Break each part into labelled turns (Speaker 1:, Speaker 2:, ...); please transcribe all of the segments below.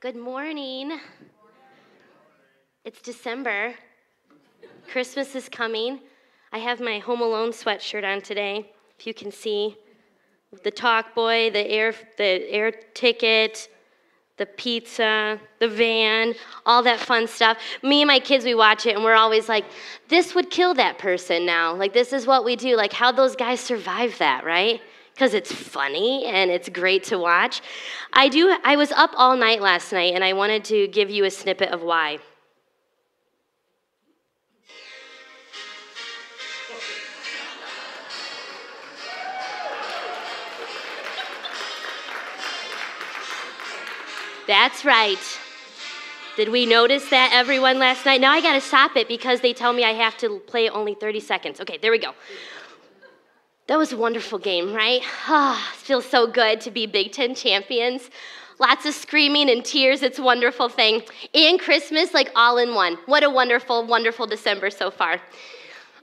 Speaker 1: Good morning. It's December. Christmas is coming. I have my Home Alone sweatshirt on today, if you can see. The Talkboy, the air, the air ticket, the pizza, the van, all that fun stuff. Me and my kids, we watch it and we're always like, this would kill that person now. Like, this is what we do. Like, how those guys survive that, right? Because it's funny and it's great to watch. I do, I was up all night last night and I wanted to give you a snippet of why. That's right. Did we notice that, everyone, last night? Now I gotta stop it because they tell me I have to play only 30 seconds. Okay, there we go. That was a wonderful game, right? Ah, feels so good to be Big Ten champions. Lots of screaming and tears. It's a wonderful thing. And Christmas, like all in one. What a wonderful, wonderful December so far.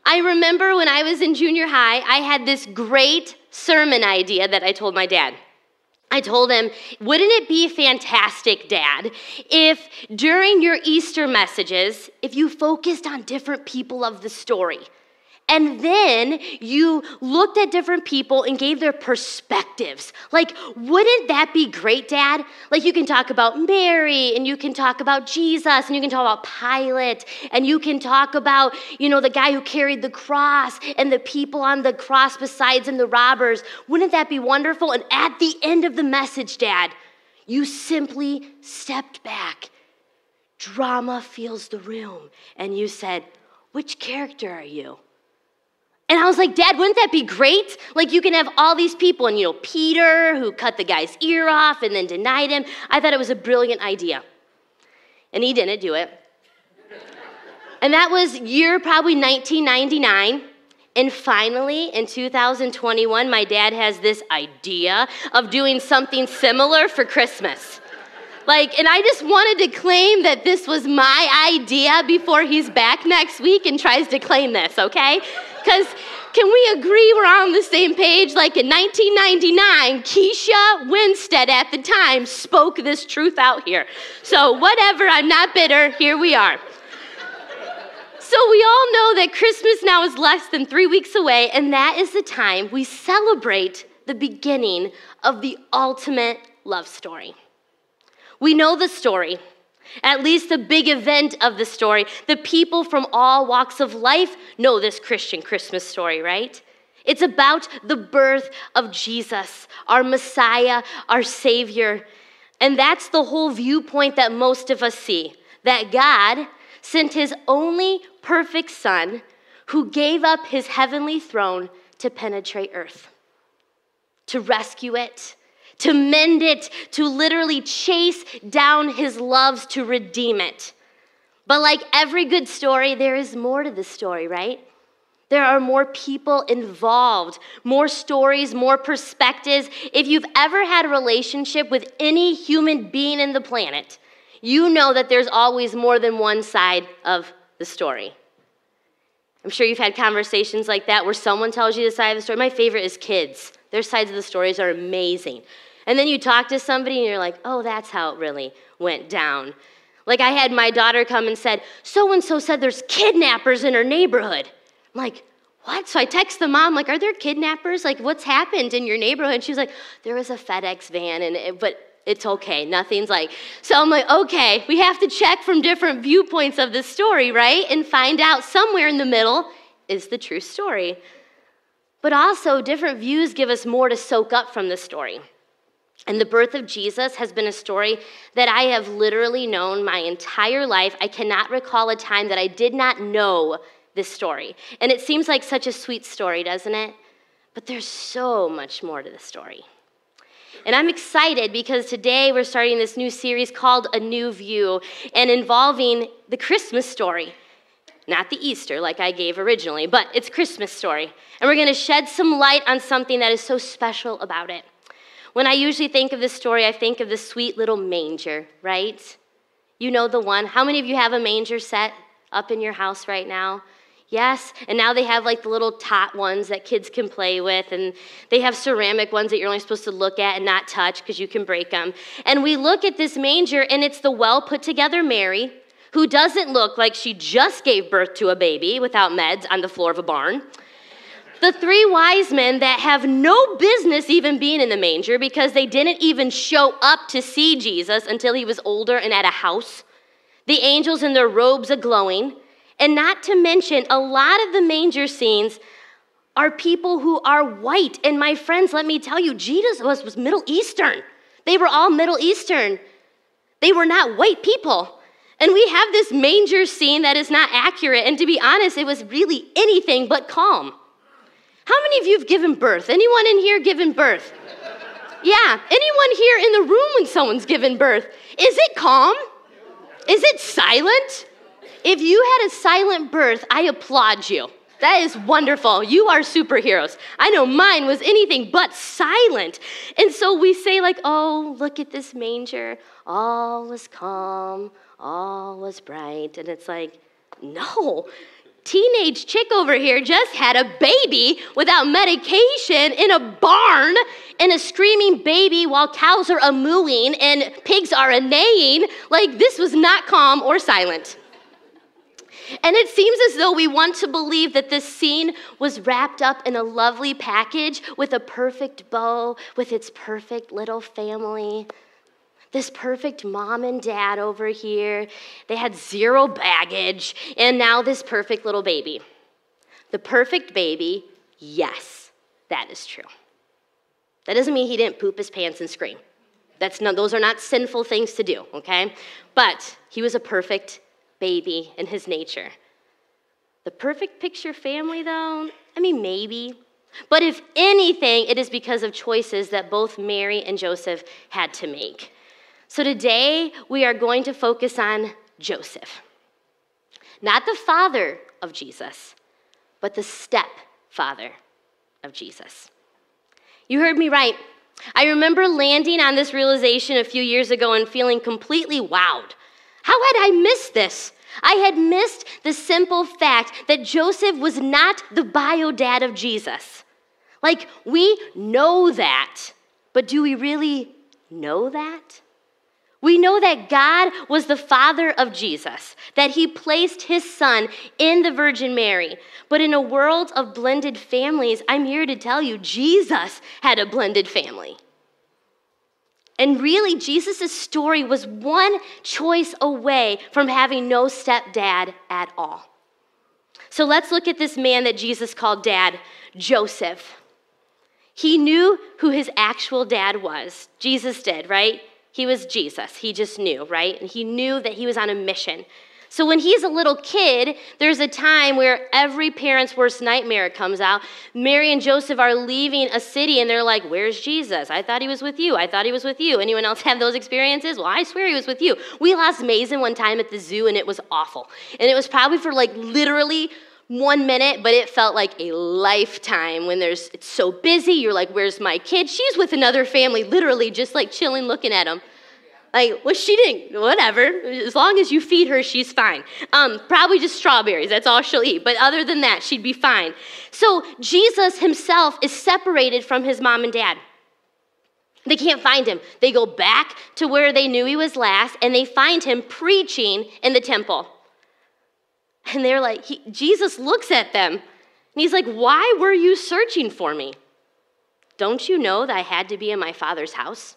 Speaker 1: I remember when I was in junior high, I had this great sermon idea that I told my dad. I told him, wouldn't it be fantastic, Dad, if during your Easter messages, if you focused on different people of the story? And then you looked at different people and gave their perspectives. Like, wouldn't that be great, Dad? Like, you can talk about Mary, and you can talk about Jesus, and you can talk about Pilate, and you can talk about, you know, the guy who carried the cross, and the people on the cross besides him, the robbers. Wouldn't that be wonderful? And at the end of the message, Dad, you simply stepped back. Drama fills the room. And you said, Which character are you? And I was like, Dad, wouldn't that be great? Like, you can have all these people, and you know, Peter, who cut the guy's ear off and then denied him. I thought it was a brilliant idea. And he didn't do it. and that was year probably 1999. And finally, in 2021, my dad has this idea of doing something similar for Christmas. Like, and I just wanted to claim that this was my idea before he's back next week and tries to claim this, okay? Because can we agree we're on the same page? Like in 1999, Keisha Winstead at the time spoke this truth out here. So, whatever, I'm not bitter. Here we are. So, we all know that Christmas now is less than three weeks away, and that is the time we celebrate the beginning of the ultimate love story. We know the story, at least the big event of the story. The people from all walks of life know this Christian Christmas story, right? It's about the birth of Jesus, our Messiah, our Savior. And that's the whole viewpoint that most of us see that God sent his only perfect Son who gave up his heavenly throne to penetrate earth, to rescue it, to mend it, to literally chase down his loves to redeem it. But like every good story, there is more to the story, right? There are more people involved, more stories, more perspectives. If you've ever had a relationship with any human being in the planet, you know that there's always more than one side of the story. I'm sure you've had conversations like that where someone tells you the side of the story. My favorite is kids. Their sides of the stories are amazing. And then you talk to somebody and you're like, oh, that's how it really went down. Like I had my daughter come and said, so and so said there's kidnappers in her neighborhood. I'm like, what? So I text the mom, like, are there kidnappers? Like, what's happened in your neighborhood? And she's like, there was a FedEx van, and it, but it's okay. Nothing's like. So I'm like, okay, we have to check from different viewpoints of the story, right? And find out somewhere in the middle is the true story. But also, different views give us more to soak up from the story. And the birth of Jesus has been a story that I have literally known my entire life. I cannot recall a time that I did not know this story. And it seems like such a sweet story, doesn't it? But there's so much more to the story. And I'm excited because today we're starting this new series called A New View and involving the Christmas story. Not the Easter like I gave originally, but it's Christmas story. And we're going to shed some light on something that is so special about it. When I usually think of this story, I think of the sweet little manger, right? You know the one. How many of you have a manger set up in your house right now? Yes, and now they have like the little tot ones that kids can play with, and they have ceramic ones that you're only supposed to look at and not touch because you can break them. And we look at this manger, and it's the well put together Mary, who doesn't look like she just gave birth to a baby without meds on the floor of a barn. The three wise men that have no business even being in the manger because they didn't even show up to see Jesus until he was older and at a house. The angels in their robes are glowing. And not to mention, a lot of the manger scenes are people who are white. And my friends, let me tell you, Jesus was, was Middle Eastern. They were all Middle Eastern. They were not white people. And we have this manger scene that is not accurate. And to be honest, it was really anything but calm. How many of you have given birth? Anyone in here given birth? Yeah, anyone here in the room when someone's given birth? Is it calm? Is it silent? If you had a silent birth, I applaud you. That is wonderful. You are superheroes. I know mine was anything but silent. And so we say, like, oh, look at this manger. All was calm, all was bright. And it's like, no. Teenage chick over here just had a baby without medication in a barn and a screaming baby while cows are a mooing and pigs are a neighing. Like, this was not calm or silent. And it seems as though we want to believe that this scene was wrapped up in a lovely package with a perfect bow, with its perfect little family. This perfect mom and dad over here. They had zero baggage, and now this perfect little baby. The perfect baby, yes, that is true. That doesn't mean he didn't poop his pants and scream. That's not, those are not sinful things to do, okay? But he was a perfect baby in his nature. The perfect picture family, though, I mean, maybe. But if anything, it is because of choices that both Mary and Joseph had to make. So today, we are going to focus on Joseph. Not the father of Jesus, but the stepfather of Jesus. You heard me right. I remember landing on this realization a few years ago and feeling completely wowed how had I missed this? I had missed the simple fact that Joseph was not the bio dad of Jesus. Like, we know that, but do we really know that? We know that God was the father of Jesus, that he placed his son in the Virgin Mary. But in a world of blended families, I'm here to tell you, Jesus had a blended family. And really, Jesus' story was one choice away from having no stepdad at all. So let's look at this man that Jesus called dad, Joseph. He knew who his actual dad was. Jesus did, right? He was Jesus. He just knew, right? And he knew that he was on a mission. So when he's a little kid, there's a time where every parent's worst nightmare comes out. Mary and Joseph are leaving a city and they're like, Where's Jesus? I thought he was with you. I thought he was with you. Anyone else have those experiences? Well, I swear he was with you. We lost Mason one time at the zoo and it was awful. And it was probably for like literally one minute, but it felt like a lifetime when there's it's so busy. You're like, Where's my kid? She's with another family, literally just like chilling looking at him. Like, well, she didn't, whatever. As long as you feed her, she's fine. Um, probably just strawberries. That's all she'll eat. But other than that, she'd be fine. So Jesus himself is separated from his mom and dad. They can't find him. They go back to where they knew he was last, and they find him preaching in the temple. And they're like, he, Jesus looks at them, and he's like, Why were you searching for me? Don't you know that I had to be in my father's house?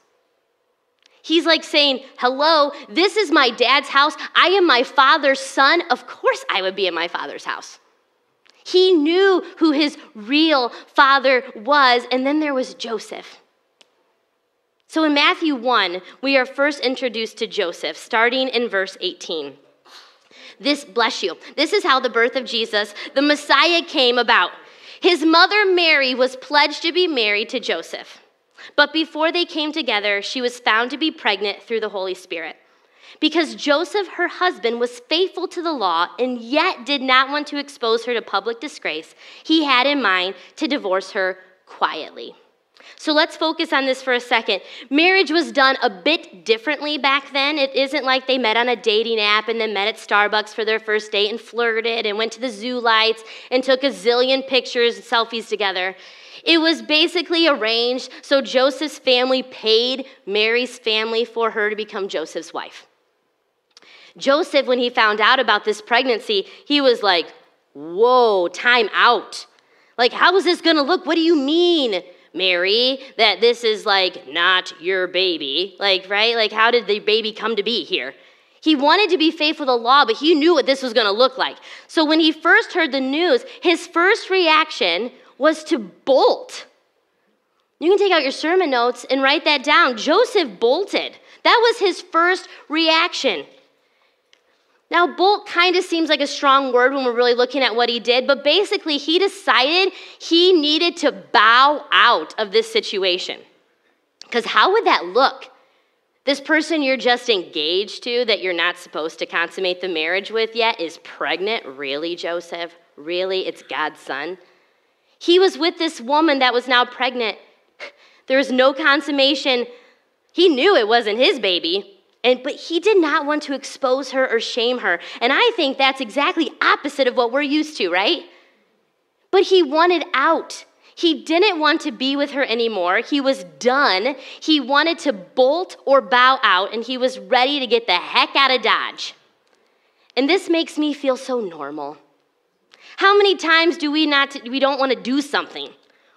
Speaker 1: He's like saying, Hello, this is my dad's house. I am my father's son. Of course, I would be in my father's house. He knew who his real father was. And then there was Joseph. So in Matthew 1, we are first introduced to Joseph, starting in verse 18. This, bless you, this is how the birth of Jesus, the Messiah, came about. His mother Mary was pledged to be married to Joseph. But before they came together, she was found to be pregnant through the Holy Spirit. Because Joseph, her husband, was faithful to the law and yet did not want to expose her to public disgrace, he had in mind to divorce her quietly. So let's focus on this for a second. Marriage was done a bit differently back then. It isn't like they met on a dating app and then met at Starbucks for their first date and flirted and went to the zoo lights and took a zillion pictures and selfies together. It was basically arranged so Joseph's family paid Mary's family for her to become Joseph's wife. Joseph, when he found out about this pregnancy, he was like, Whoa, time out. Like, how is this gonna look? What do you mean? Mary, that this is like not your baby. Like, right? Like, how did the baby come to be here? He wanted to be faithful to the law, but he knew what this was going to look like. So when he first heard the news, his first reaction was to bolt. You can take out your sermon notes and write that down. Joseph bolted. That was his first reaction. Now, bolt kind of seems like a strong word when we're really looking at what he did, but basically, he decided he needed to bow out of this situation. Because how would that look? This person you're just engaged to, that you're not supposed to consummate the marriage with yet, is pregnant? Really, Joseph? Really? It's God's son? He was with this woman that was now pregnant. There was no consummation. He knew it wasn't his baby. And, but he did not want to expose her or shame her. And I think that's exactly opposite of what we're used to, right? But he wanted out. He didn't want to be with her anymore. He was done. He wanted to bolt or bow out, and he was ready to get the heck out of Dodge. And this makes me feel so normal. How many times do we not we don't want to do something?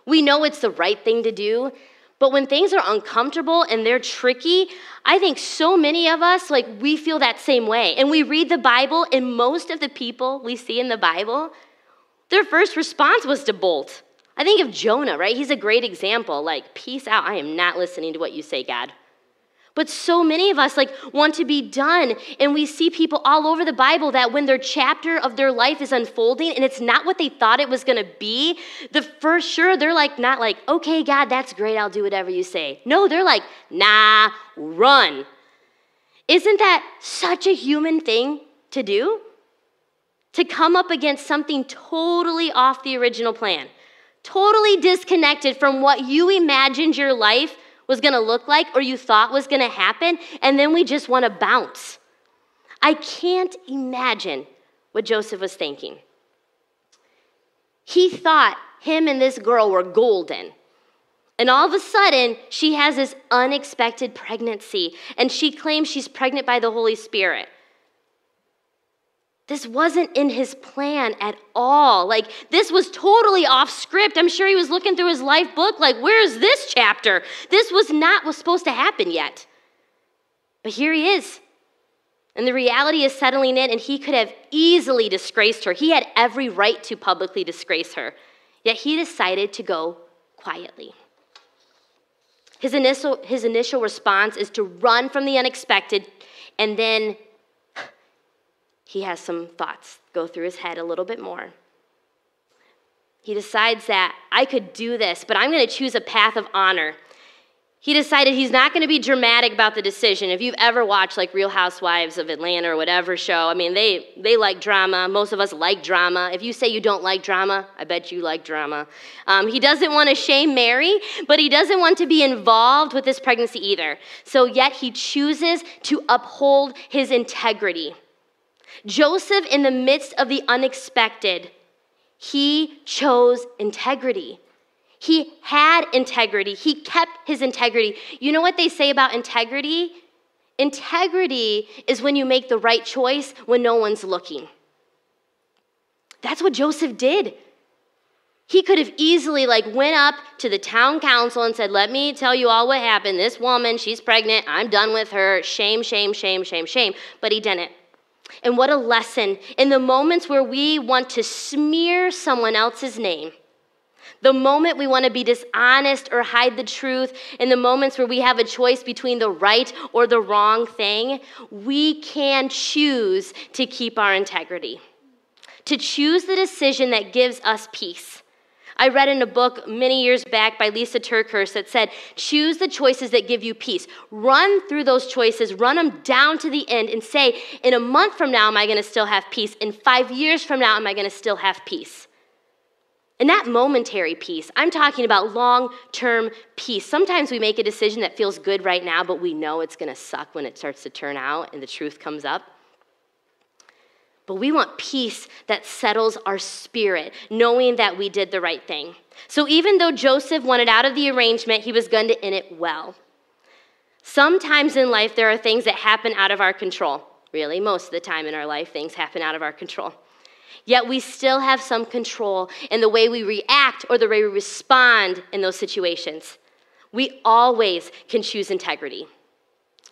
Speaker 1: We know it's the right thing to do, but when things are uncomfortable and they're tricky, I think so many of us, like, we feel that same way. And we read the Bible, and most of the people we see in the Bible, their first response was to bolt. I think of Jonah, right? He's a great example. Like, peace out. I am not listening to what you say, God. But so many of us like want to be done and we see people all over the Bible that when their chapter of their life is unfolding and it's not what they thought it was going to be, the first sure they're like not like, "Okay, God, that's great. I'll do whatever you say." No, they're like, "Nah, run." Isn't that such a human thing to do? To come up against something totally off the original plan, totally disconnected from what you imagined your life was going to look like or you thought was going to happen, and then we just want to bounce. I can't imagine what Joseph was thinking. He thought him and this girl were golden. And all of a sudden, she has this unexpected pregnancy, and she claims she's pregnant by the Holy Spirit. This wasn't in his plan at all. Like, this was totally off script. I'm sure he was looking through his life book, like, where's this chapter? This was not what's supposed to happen yet. But here he is. And the reality is settling in, and he could have easily disgraced her. He had every right to publicly disgrace her. Yet he decided to go quietly. His initial, his initial response is to run from the unexpected and then he has some thoughts go through his head a little bit more. He decides that I could do this, but I'm going to choose a path of honor. He decided he's not going to be dramatic about the decision. If you've ever watched like Real Housewives of Atlanta or whatever show, I mean, they, they like drama. Most of us like drama. If you say you don't like drama, I bet you like drama. Um, he doesn't want to shame Mary, but he doesn't want to be involved with this pregnancy either. So, yet he chooses to uphold his integrity. Joseph, in the midst of the unexpected, he chose integrity. He had integrity. He kept his integrity. You know what they say about integrity? Integrity is when you make the right choice when no one's looking. That's what Joseph did. He could have easily like went up to the town council and said, "Let me tell you all what happened. This woman, she's pregnant. I'm done with her. Shame, shame, shame, shame, shame." But he didn't. And what a lesson in the moments where we want to smear someone else's name. The moment we want to be dishonest or hide the truth, in the moments where we have a choice between the right or the wrong thing, we can choose to keep our integrity, to choose the decision that gives us peace. I read in a book many years back by Lisa TerKeurst that said, choose the choices that give you peace. Run through those choices, run them down to the end, and say, in a month from now, am I going to still have peace? In five years from now, am I going to still have peace? And that momentary peace. I'm talking about long term peace. Sometimes we make a decision that feels good right now, but we know it's going to suck when it starts to turn out and the truth comes up. But we want peace that settles our spirit, knowing that we did the right thing. So even though Joseph wanted out of the arrangement, he was going to end it well. Sometimes in life, there are things that happen out of our control. Really, most of the time in our life, things happen out of our control. Yet we still have some control in the way we react or the way we respond in those situations. We always can choose integrity.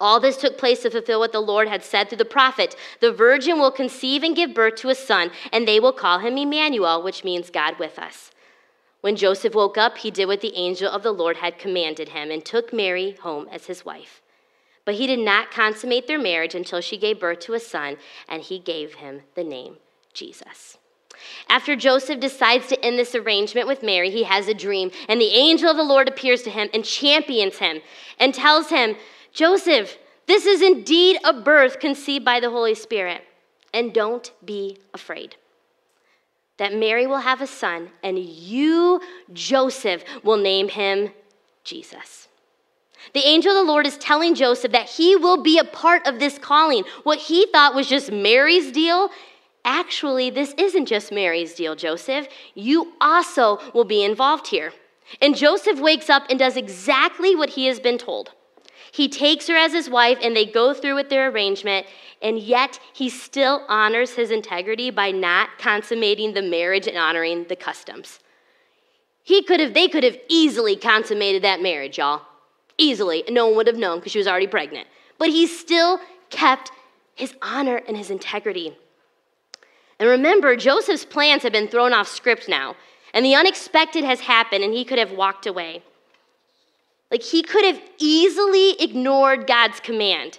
Speaker 1: All this took place to fulfill what the Lord had said through the prophet The virgin will conceive and give birth to a son, and they will call him Emmanuel, which means God with us. When Joseph woke up, he did what the angel of the Lord had commanded him and took Mary home as his wife. But he did not consummate their marriage until she gave birth to a son, and he gave him the name Jesus. After Joseph decides to end this arrangement with Mary, he has a dream, and the angel of the Lord appears to him and champions him and tells him, Joseph, this is indeed a birth conceived by the Holy Spirit, and don't be afraid. That Mary will have a son, and you, Joseph, will name him Jesus. The angel of the Lord is telling Joseph that he will be a part of this calling. What he thought was just Mary's deal Actually, this isn't just Mary's deal, Joseph. You also will be involved here. And Joseph wakes up and does exactly what he has been told. He takes her as his wife, and they go through with their arrangement, and yet he still honors his integrity by not consummating the marriage and honoring the customs. He could have, they could have easily consummated that marriage, y'all. Easily. No one would have known because she was already pregnant. But he still kept his honor and his integrity. And remember, Joseph's plans have been thrown off script now, and the unexpected has happened, and he could have walked away. Like he could have easily ignored God's command.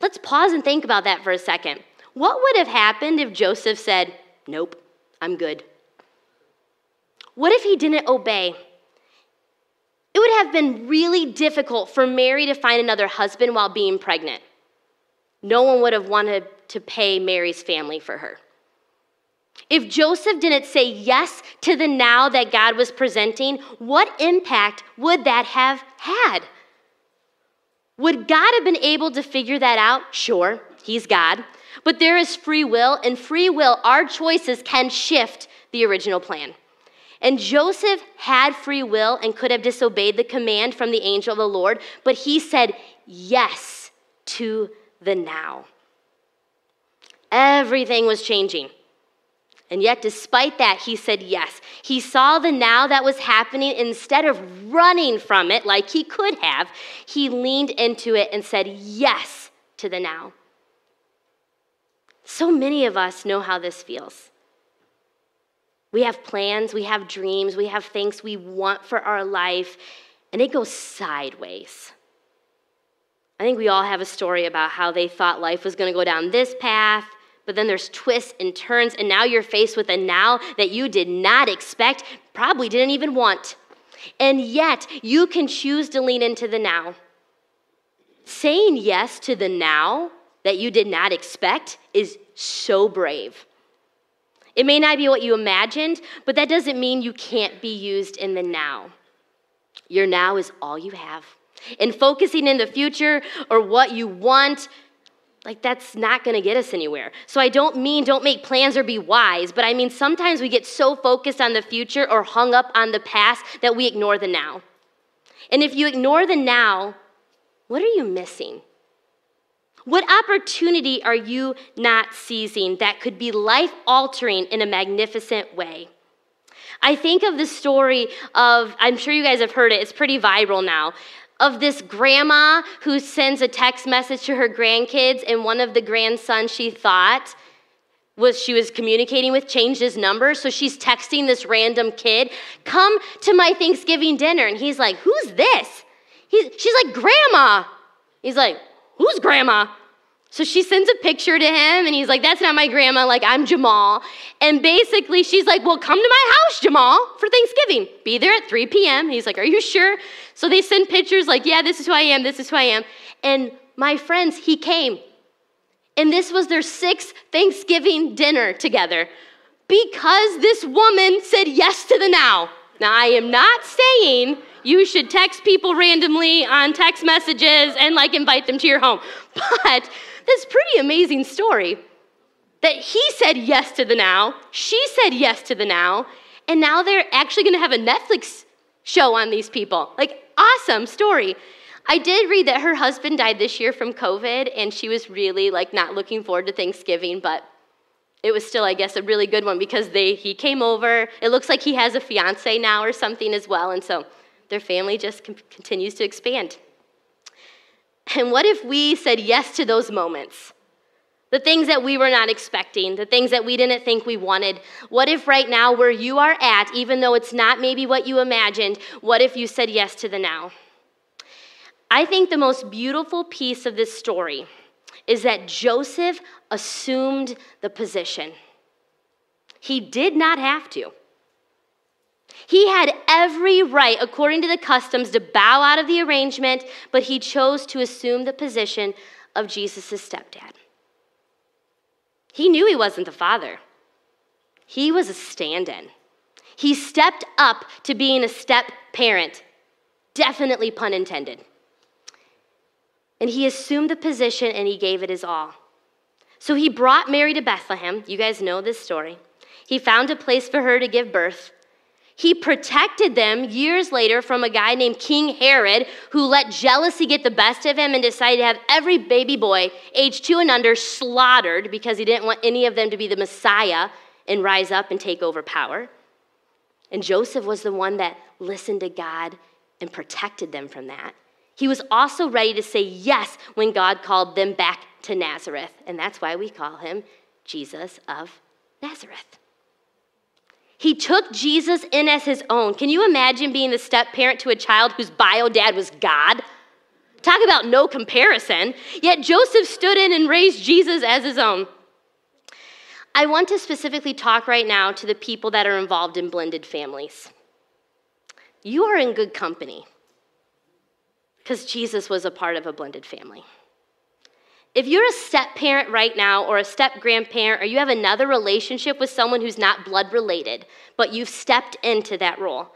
Speaker 1: Let's pause and think about that for a second. What would have happened if Joseph said, Nope, I'm good? What if he didn't obey? It would have been really difficult for Mary to find another husband while being pregnant. No one would have wanted to pay Mary's family for her. If Joseph didn't say yes to the now that God was presenting, what impact would that have had? Would God have been able to figure that out? Sure, He's God. But there is free will, and free will, our choices can shift the original plan. And Joseph had free will and could have disobeyed the command from the angel of the Lord, but he said yes to the now. Everything was changing. And yet, despite that, he said yes. He saw the now that was happening. Instead of running from it like he could have, he leaned into it and said yes to the now. So many of us know how this feels. We have plans, we have dreams, we have things we want for our life, and it goes sideways. I think we all have a story about how they thought life was going to go down this path, but then there's twists and turns, and now you're faced with a now that you did not expect, probably didn't even want. And yet, you can choose to lean into the now. Saying yes to the now that you did not expect is so brave. It may not be what you imagined, but that doesn't mean you can't be used in the now. Your now is all you have. And focusing in the future or what you want like, that's not gonna get us anywhere. So, I don't mean don't make plans or be wise, but I mean sometimes we get so focused on the future or hung up on the past that we ignore the now. And if you ignore the now, what are you missing? What opportunity are you not seizing that could be life altering in a magnificent way? I think of the story of, I'm sure you guys have heard it, it's pretty viral now, of this grandma who sends a text message to her grandkids, and one of the grandsons she thought was she was communicating with changed his number. So she's texting this random kid, come to my Thanksgiving dinner. And he's like, who's this? He's, she's like, Grandma. He's like, Who's grandma? So she sends a picture to him, and he's like, That's not my grandma. Like, I'm Jamal. And basically, she's like, Well, come to my house, Jamal, for Thanksgiving. Be there at 3 p.m. And he's like, Are you sure? So they send pictures, like, Yeah, this is who I am, this is who I am. And my friends, he came. And this was their sixth Thanksgiving dinner together because this woman said yes to the now. Now, I am not saying you should text people randomly on text messages and like invite them to your home, but this pretty amazing story that he said yes to the now, she said yes to the now, and now they're actually going to have a Netflix show on these people. Like, awesome story. I did read that her husband died this year from COVID, and she was really like not looking forward to Thanksgiving, but it was still, I guess, a really good one because they he came over. It looks like he has a fiance now or something as well, and so their family just continues to expand. And what if we said yes to those moments? The things that we were not expecting, the things that we didn't think we wanted. What if right now, where you are at, even though it's not maybe what you imagined, what if you said yes to the now? I think the most beautiful piece of this story is that Joseph assumed the position. He did not have to. He had every right, according to the customs, to bow out of the arrangement, but he chose to assume the position of Jesus' stepdad. He knew he wasn't the father, he was a stand in. He stepped up to being a step parent, definitely pun intended. And he assumed the position and he gave it his all. So he brought Mary to Bethlehem. You guys know this story. He found a place for her to give birth. He protected them years later from a guy named King Herod who let jealousy get the best of him and decided to have every baby boy, age two and under, slaughtered because he didn't want any of them to be the Messiah and rise up and take over power. And Joseph was the one that listened to God and protected them from that. He was also ready to say yes when God called them back to Nazareth, and that's why we call him Jesus of Nazareth. He took Jesus in as his own. Can you imagine being the step parent to a child whose bio dad was God? Talk about no comparison. Yet Joseph stood in and raised Jesus as his own. I want to specifically talk right now to the people that are involved in blended families. You are in good company because Jesus was a part of a blended family. If you're a step parent right now, or a step grandparent, or you have another relationship with someone who's not blood related, but you've stepped into that role,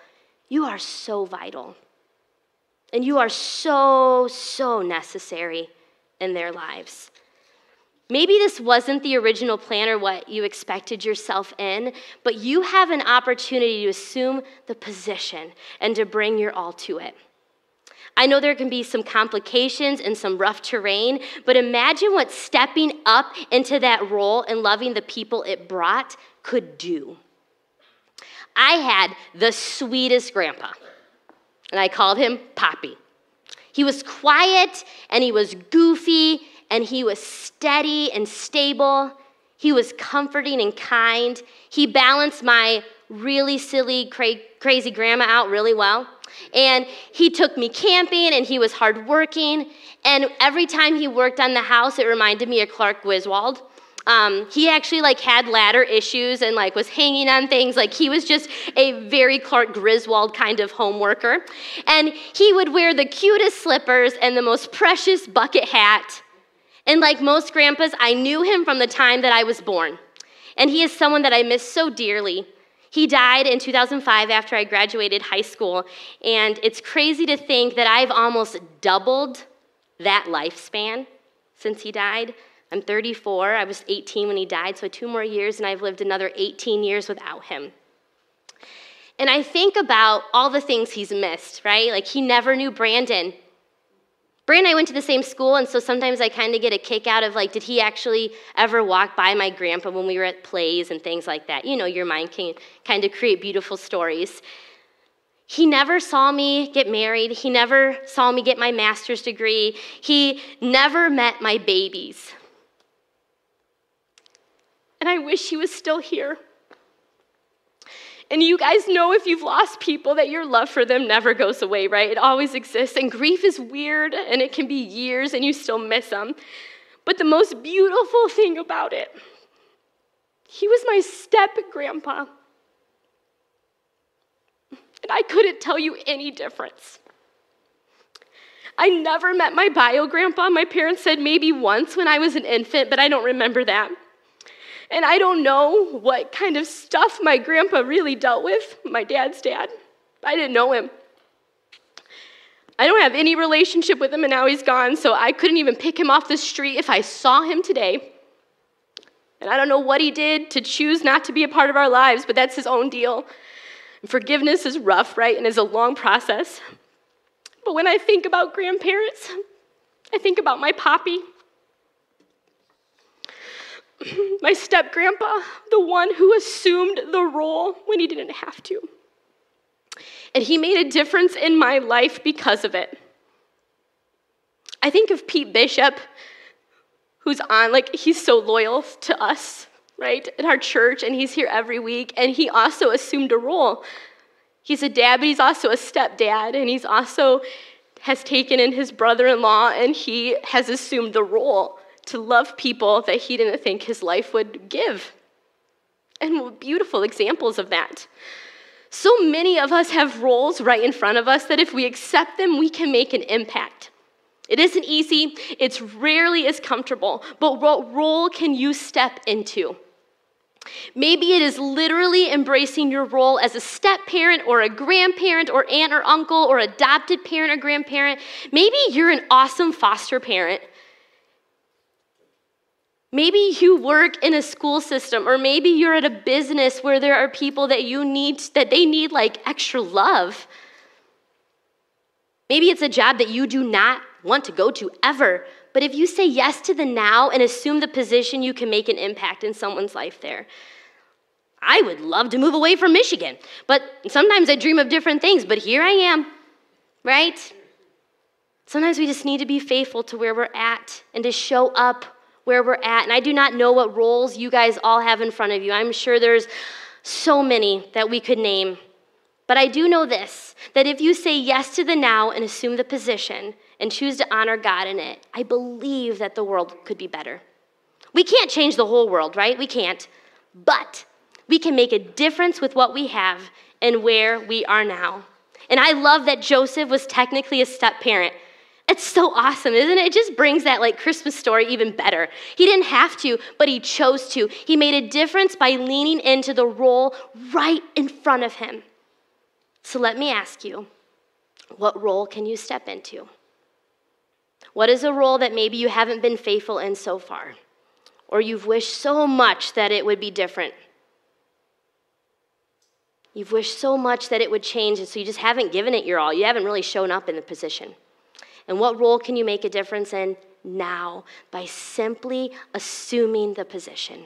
Speaker 1: you are so vital. And you are so, so necessary in their lives. Maybe this wasn't the original plan or what you expected yourself in, but you have an opportunity to assume the position and to bring your all to it. I know there can be some complications and some rough terrain, but imagine what stepping up into that role and loving the people it brought could do. I had the sweetest grandpa, and I called him Poppy. He was quiet and he was goofy and he was steady and stable. He was comforting and kind. He balanced my really silly, cra- crazy grandma out really well. And he took me camping and he was hardworking. And every time he worked on the house, it reminded me of Clark Griswold. Um, he actually like had ladder issues and like was hanging on things. Like he was just a very clark griswold kind of home worker. And he would wear the cutest slippers and the most precious bucket hat. And like most grandpas i knew him from the time that i was born. And he is someone that i miss so dearly he died in 2005 after I graduated high school, and it's crazy to think that I've almost doubled that lifespan since he died. I'm 34, I was 18 when he died, so two more years, and I've lived another 18 years without him. And I think about all the things he's missed, right? Like he never knew Brandon. Bray and I went to the same school, and so sometimes I kind of get a kick out of like, did he actually ever walk by my grandpa when we were at plays and things like that? You know, your mind can kind of create beautiful stories. He never saw me get married. He never saw me get my master's degree. He never met my babies. And I wish he was still here. And you guys know if you've lost people that your love for them never goes away, right? It always exists. And grief is weird and it can be years and you still miss them. But the most beautiful thing about it, he was my step grandpa. And I couldn't tell you any difference. I never met my bio grandpa. My parents said maybe once when I was an infant, but I don't remember that. And I don't know what kind of stuff my grandpa really dealt with, my dad's dad. I didn't know him. I don't have any relationship with him, and now he's gone, so I couldn't even pick him off the street if I saw him today. And I don't know what he did to choose not to be a part of our lives, but that's his own deal. And forgiveness is rough, right, and is a long process. But when I think about grandparents, I think about my poppy. my step grandpa, the one who assumed the role when he didn't have to. And he made a difference in my life because of it. I think of Pete Bishop, who's on, like, he's so loyal to us, right, in our church, and he's here every week, and he also assumed a role. He's a dad, but he's also a stepdad, and he's also has taken in his brother in law, and he has assumed the role to love people that he didn't think his life would give. And beautiful examples of that. So many of us have roles right in front of us that if we accept them, we can make an impact. It isn't easy, it's rarely as comfortable, but what role can you step into? Maybe it is literally embracing your role as a step parent or a grandparent or aunt or uncle or adopted parent or grandparent. Maybe you're an awesome foster parent Maybe you work in a school system, or maybe you're at a business where there are people that you need, that they need like extra love. Maybe it's a job that you do not want to go to ever, but if you say yes to the now and assume the position, you can make an impact in someone's life there. I would love to move away from Michigan, but sometimes I dream of different things, but here I am, right? Sometimes we just need to be faithful to where we're at and to show up where we're at. And I do not know what roles you guys all have in front of you. I'm sure there's so many that we could name. But I do know this that if you say yes to the now and assume the position and choose to honor God in it, I believe that the world could be better. We can't change the whole world, right? We can't. But we can make a difference with what we have and where we are now. And I love that Joseph was technically a step parent. It's so awesome, isn't it? It just brings that like Christmas story even better. He didn't have to, but he chose to. He made a difference by leaning into the role right in front of him. So let me ask you, what role can you step into? What is a role that maybe you haven't been faithful in so far? Or you've wished so much that it would be different? You've wished so much that it would change, and so you just haven't given it your all. You haven't really shown up in the position. And what role can you make a difference in now by simply assuming the position?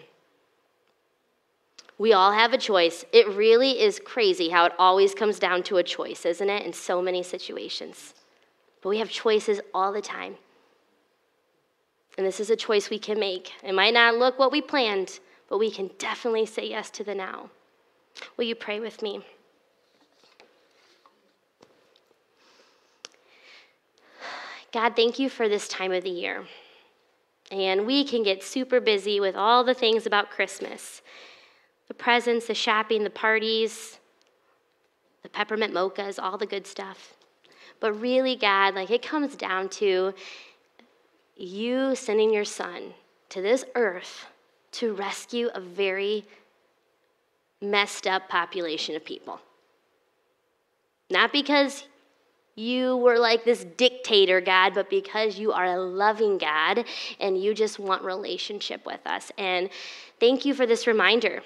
Speaker 1: We all have a choice. It really is crazy how it always comes down to a choice, isn't it, in so many situations? But we have choices all the time. And this is a choice we can make. It might not look what we planned, but we can definitely say yes to the now. Will you pray with me? God, thank you for this time of the year. And we can get super busy with all the things about Christmas the presents, the shopping, the parties, the peppermint mochas, all the good stuff. But really, God, like it comes down to you sending your son to this earth to rescue a very messed up population of people. Not because you were like this dictator, God, but because you are a loving God and you just want relationship with us. And thank you for this reminder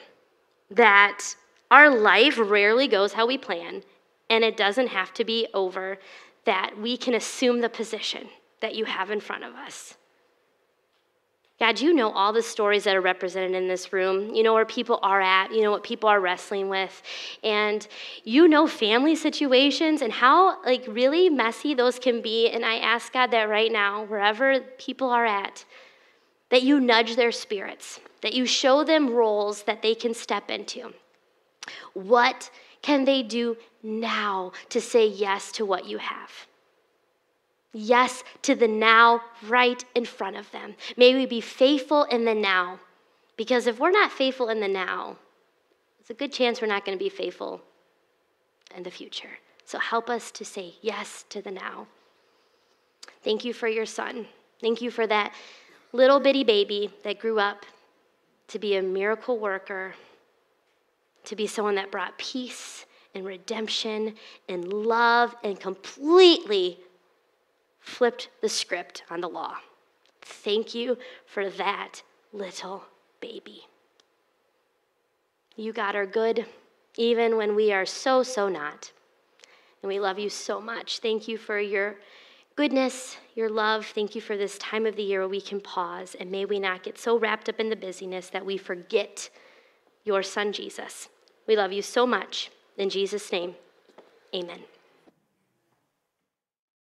Speaker 1: that our life rarely goes how we plan, and it doesn't have to be over, that we can assume the position that you have in front of us. God, you know all the stories that are represented in this room. You know where people are at. You know what people are wrestling with. And you know family situations and how, like, really messy those can be. And I ask God that right now, wherever people are at, that you nudge their spirits, that you show them roles that they can step into. What can they do now to say yes to what you have? Yes to the now right in front of them. May we be faithful in the now. Because if we're not faithful in the now, it's a good chance we're not going to be faithful in the future. So help us to say yes to the now. Thank you for your son. Thank you for that little bitty baby that grew up to be a miracle worker, to be someone that brought peace and redemption and love and completely flipped the script on the law. Thank you for that little baby. You, God, are good even when we are so, so not. And we love you so much. Thank you for your goodness, your love. Thank you for this time of the year where we can pause. And may we not get so wrapped up in the busyness that we forget your son, Jesus. We love you so much. In Jesus' name, amen.